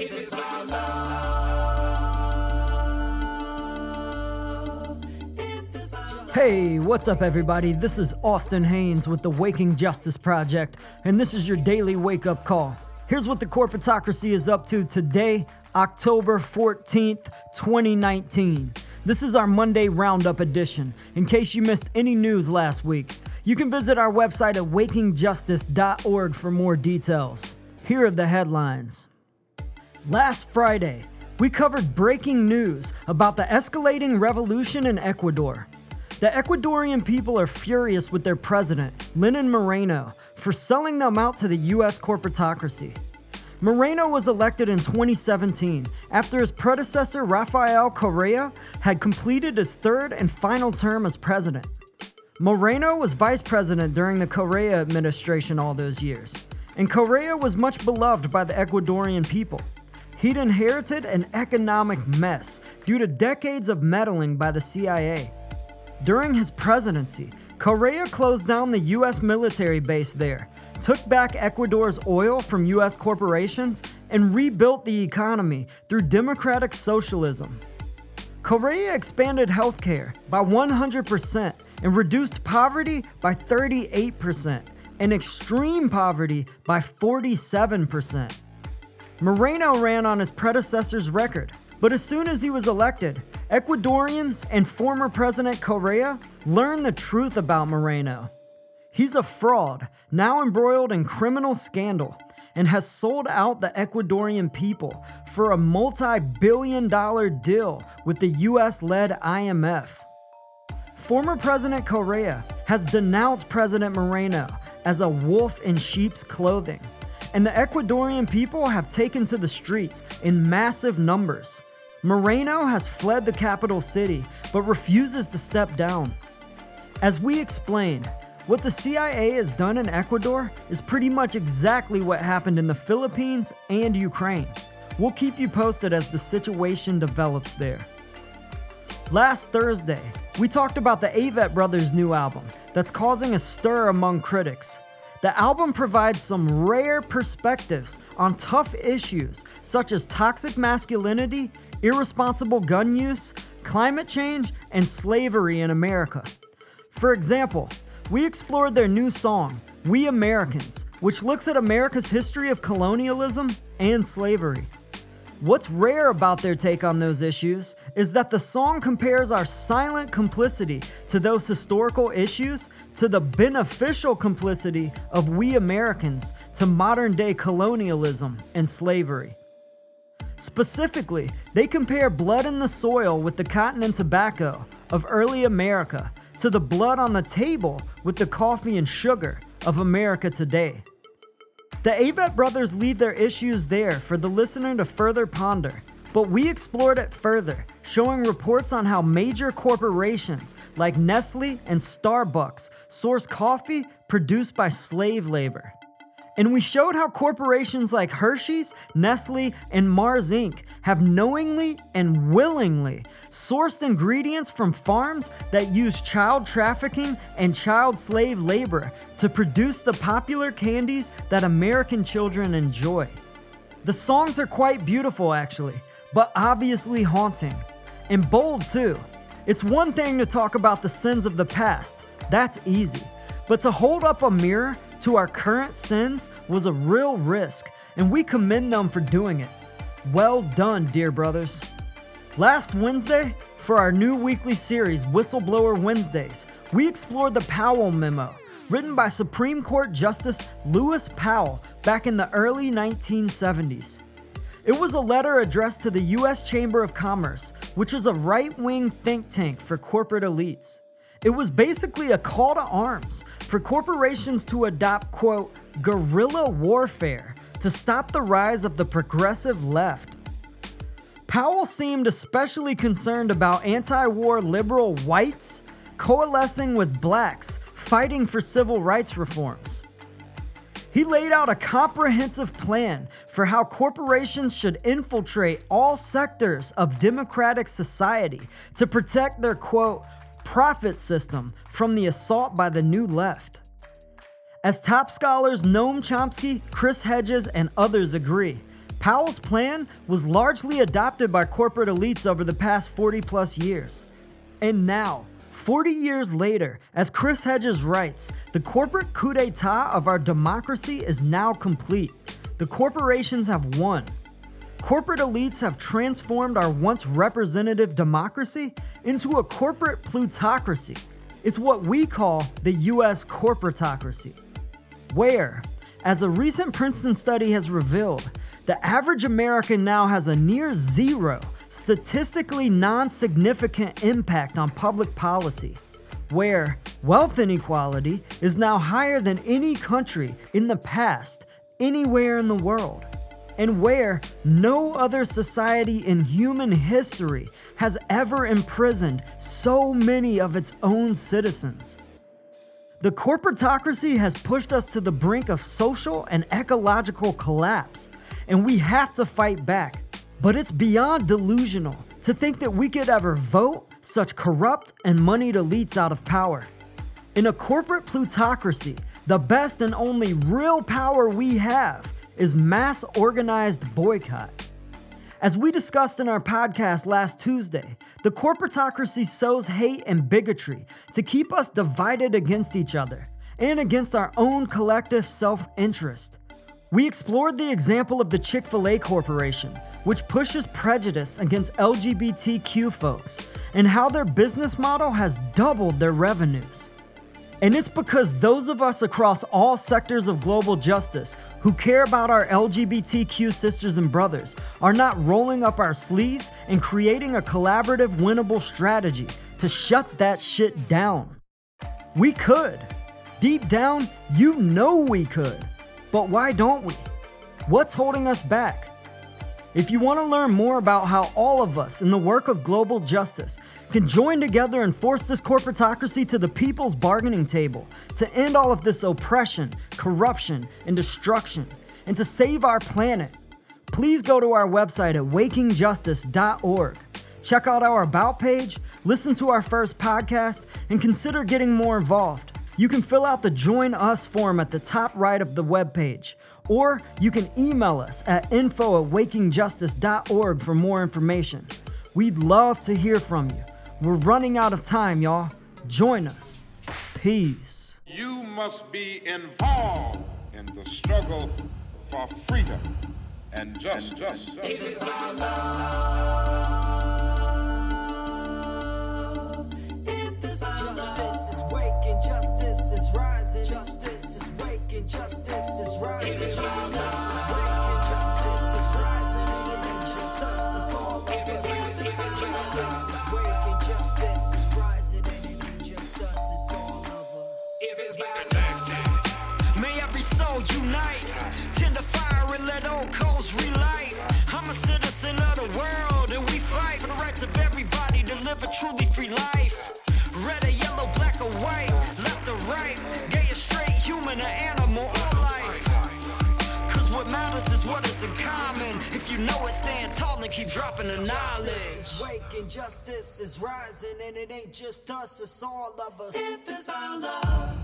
If it's love, Hey, what's up, everybody? This is Austin Haynes with the Waking Justice Project, and this is your daily wake up call. Here's what the corporatocracy is up to today, October 14th, 2019. This is our Monday Roundup edition. In case you missed any news last week, you can visit our website at wakingjustice.org for more details. Here are the headlines. Last Friday, we covered breaking news about the escalating revolution in Ecuador. The Ecuadorian people are furious with their president, Lenin Moreno, for selling them out to the US corporatocracy. Moreno was elected in 2017 after his predecessor, Rafael Correa, had completed his third and final term as president. Moreno was vice president during the Correa administration all those years, and Correa was much beloved by the Ecuadorian people. He'd inherited an economic mess due to decades of meddling by the CIA. During his presidency, Correa closed down the US military base there, took back Ecuador's oil from US corporations, and rebuilt the economy through democratic socialism. Correa expanded healthcare by 100% and reduced poverty by 38% and extreme poverty by 47%. Moreno ran on his predecessor's record, but as soon as he was elected, Ecuadorians and former President Correa learned the truth about Moreno. He's a fraud, now embroiled in criminal scandal, and has sold out the Ecuadorian people for a multi billion dollar deal with the US led IMF. Former President Correa has denounced President Moreno as a wolf in sheep's clothing, and the Ecuadorian people have taken to the streets in massive numbers. Moreno has fled the capital city but refuses to step down. As we explained, what the CIA has done in Ecuador is pretty much exactly what happened in the Philippines and Ukraine. We'll keep you posted as the situation develops there. Last Thursday, we talked about the Avett Brothers' new album that's causing a stir among critics. The album provides some rare perspectives on tough issues such as toxic masculinity, irresponsible gun use, climate change, and slavery in America. For example, we explored their new song, We Americans, which looks at America's history of colonialism and slavery. What's rare about their take on those issues is that the song compares our silent complicity to those historical issues to the beneficial complicity of we Americans to modern day colonialism and slavery. Specifically, they compare blood in the soil with the cotton and tobacco of early America to the blood on the table with the coffee and sugar of America today. The Avett brothers leave their issues there for the listener to further ponder, but we explored it further, showing reports on how major corporations like Nestle and Starbucks source coffee produced by slave labor. And we showed how corporations like Hershey's, Nestle, and Mars Inc. have knowingly and willingly sourced ingredients from farms that use child trafficking and child slave labor to produce the popular candies that American children enjoy. The songs are quite beautiful, actually, but obviously haunting. And bold, too. It's one thing to talk about the sins of the past, that's easy. But to hold up a mirror to our current sins was a real risk, and we commend them for doing it. Well done, dear brothers. Last Wednesday, for our new weekly series, Whistleblower Wednesdays, we explored the Powell Memo, written by Supreme Court Justice Lewis Powell back in the early 1970s. It was a letter addressed to the U.S. Chamber of Commerce, which is a right wing think tank for corporate elites. It was basically a call to arms for corporations to adopt, quote, guerrilla warfare to stop the rise of the progressive left. Powell seemed especially concerned about anti war liberal whites coalescing with blacks fighting for civil rights reforms. He laid out a comprehensive plan for how corporations should infiltrate all sectors of democratic society to protect their quote, profit system from the assault by the new left. As top scholars Noam Chomsky, Chris Hedges, and others agree, Powell's plan was largely adopted by corporate elites over the past 40 plus years. And now, 40 years later, as Chris Hedges writes, the corporate coup d'etat of our democracy is now complete. The corporations have won. Corporate elites have transformed our once representative democracy into a corporate plutocracy. It's what we call the US corporatocracy. Where, as a recent Princeton study has revealed, the average American now has a near zero, statistically non significant impact on public policy. Where wealth inequality is now higher than any country in the past, anywhere in the world and where no other society in human history has ever imprisoned so many of its own citizens. The corporatocracy has pushed us to the brink of social and ecological collapse, and we have to fight back. But it's beyond delusional to think that we could ever vote such corrupt and moneyed elites out of power. In a corporate plutocracy, the best and only real power we have is mass organized boycott. As we discussed in our podcast last Tuesday, the corporatocracy sows hate and bigotry to keep us divided against each other and against our own collective self interest. We explored the example of the Chick fil A Corporation, which pushes prejudice against LGBTQ folks, and how their business model has doubled their revenues. And it's because those of us across all sectors of global justice who care about our LGBTQ sisters and brothers are not rolling up our sleeves and creating a collaborative, winnable strategy to shut that shit down. We could. Deep down, you know we could. But why don't we? What's holding us back? If you want to learn more about how all of us in the work of global justice can join together and force this corporatocracy to the people's bargaining table to end all of this oppression, corruption, and destruction, and to save our planet, please go to our website at wakingjustice.org. Check out our About page, listen to our first podcast, and consider getting more involved. You can fill out the Join Us form at the top right of the webpage, or you can email us at info at wakingjustice.org for more information. We'd love to hear from you. We're running out of time, y'all. Join us. Peace. You must be involved in the struggle for freedom and justice. If it's my love, if it's my Justice is waking, justice is rising. Justice is waking, justice is rising. If it's my Justice love. is is rising. And it ain't just us, it's all of us. if it's my Justice love. is waking, justice is rising. And it ain't just us, all of us. if it's. May every soul unite, tend the fire and let old coals relight. I'm a citizen of the world, and we fight for the rights of everybody to live a truly free life. Matters is what is in common. If you know it, stand tall and keep dropping the knowledge. Justice is waking, justice is rising. And it ain't just us, it's all of us. If it's my love,